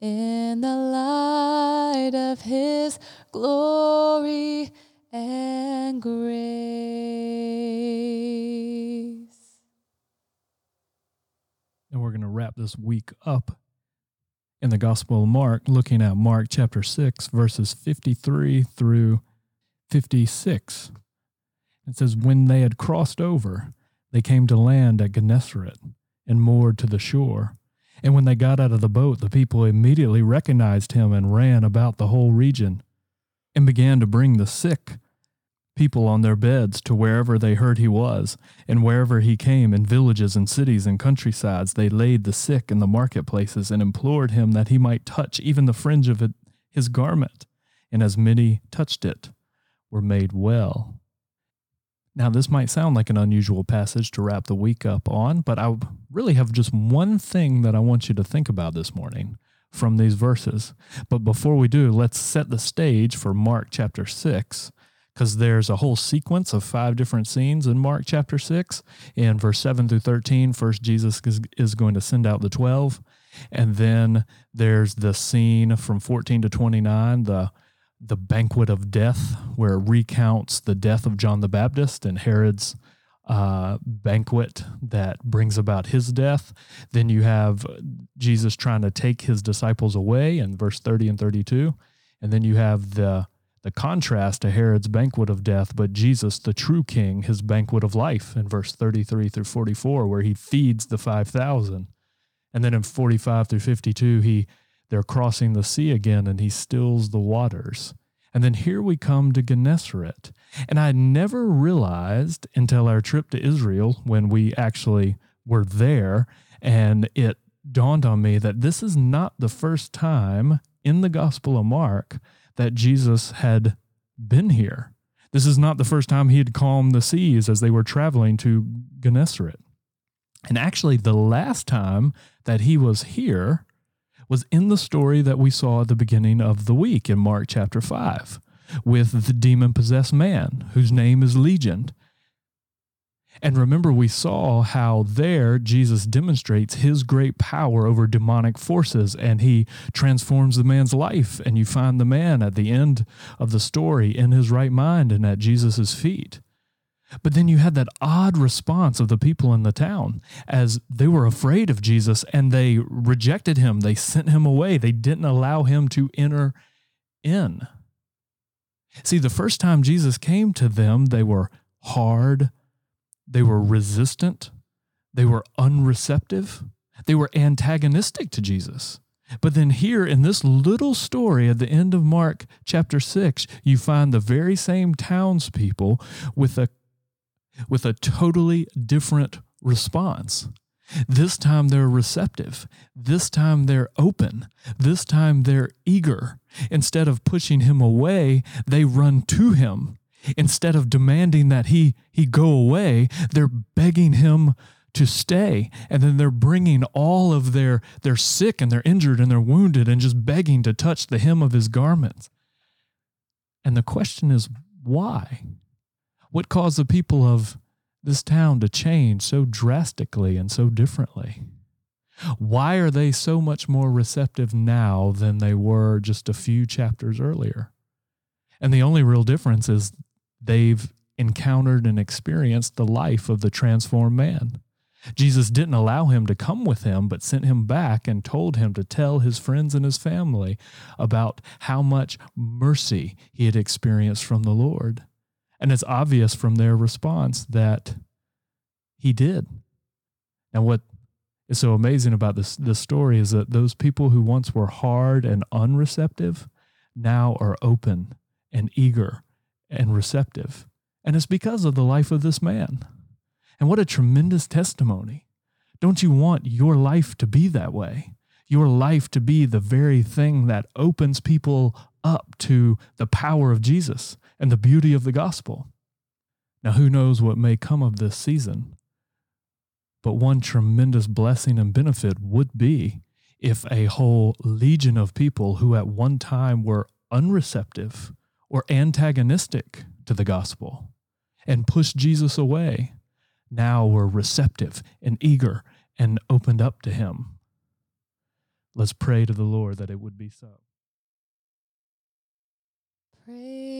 in the light of his glory and grace. And we're going to wrap this week up in the Gospel of Mark, looking at Mark chapter 6, verses 53 through 56. It says, When they had crossed over, they came to land at Gennesaret and moored to the shore. And when they got out of the boat, the people immediately recognized him and ran about the whole region and began to bring the sick people on their beds to wherever they heard he was, and wherever he came in villages and cities and countrysides, they laid the sick in the marketplaces and implored him that he might touch even the fringe of his garment. And as many touched it, were made well. Now, this might sound like an unusual passage to wrap the week up on, but I really have just one thing that I want you to think about this morning from these verses. But before we do, let's set the stage for Mark chapter 6 because there's a whole sequence of five different scenes in Mark chapter 6. In verse 7 through 13, first Jesus is, is going to send out the 12. And then there's the scene from 14 to 29, the the banquet of death, where it recounts the death of John the Baptist and Herod's uh, banquet that brings about his death. Then you have Jesus trying to take his disciples away in verse 30 and 32. And then you have the the contrast to Herod's banquet of death, but Jesus, the true king, his banquet of life in verse 33 through 44, where he feeds the 5,000. And then in 45 through 52, he they're crossing the sea again and he stills the waters. And then here we come to Gennesaret. And I never realized until our trip to Israel when we actually were there and it dawned on me that this is not the first time in the Gospel of Mark that Jesus had been here. This is not the first time he had calmed the seas as they were traveling to Gennesaret. And actually, the last time that he was here was in the story that we saw at the beginning of the week in Mark chapter 5 with the demon possessed man whose name is Legion. And remember, we saw how there Jesus demonstrates his great power over demonic forces and he transforms the man's life. And you find the man at the end of the story in his right mind and at Jesus' feet. But then you had that odd response of the people in the town as they were afraid of Jesus and they rejected him. They sent him away. They didn't allow him to enter in. See, the first time Jesus came to them, they were hard, they were resistant, they were unreceptive, they were antagonistic to Jesus. But then, here in this little story at the end of Mark chapter 6, you find the very same townspeople with a, with a totally different response. This time they're receptive. This time they're open. This time they're eager. Instead of pushing him away, they run to him Instead of demanding that he, he go away, they're begging him to stay. And then they're bringing all of their, they're sick and they're injured and they're wounded and just begging to touch the hem of his garments. And the question is, why? What caused the people of this town to change so drastically and so differently? Why are they so much more receptive now than they were just a few chapters earlier? And the only real difference is they've encountered and experienced the life of the transformed man. Jesus didn't allow him to come with him, but sent him back and told him to tell his friends and his family about how much mercy he had experienced from the Lord. And it's obvious from their response that he did. And what is so amazing about this, this story is that those people who once were hard and unreceptive now are open and eager and receptive. And it's because of the life of this man. And what a tremendous testimony. Don't you want your life to be that way? your life to be the very thing that opens people up to the power of Jesus and the beauty of the gospel. Now, who knows what may come of this season? But one tremendous blessing and benefit would be if a whole legion of people who at one time were unreceptive or antagonistic to the gospel and pushed Jesus away now were receptive and eager and opened up to him. Let's pray to the Lord that it would be so.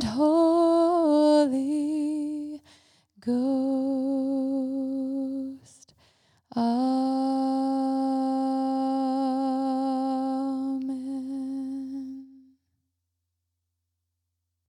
and Holy Ghost. Amen.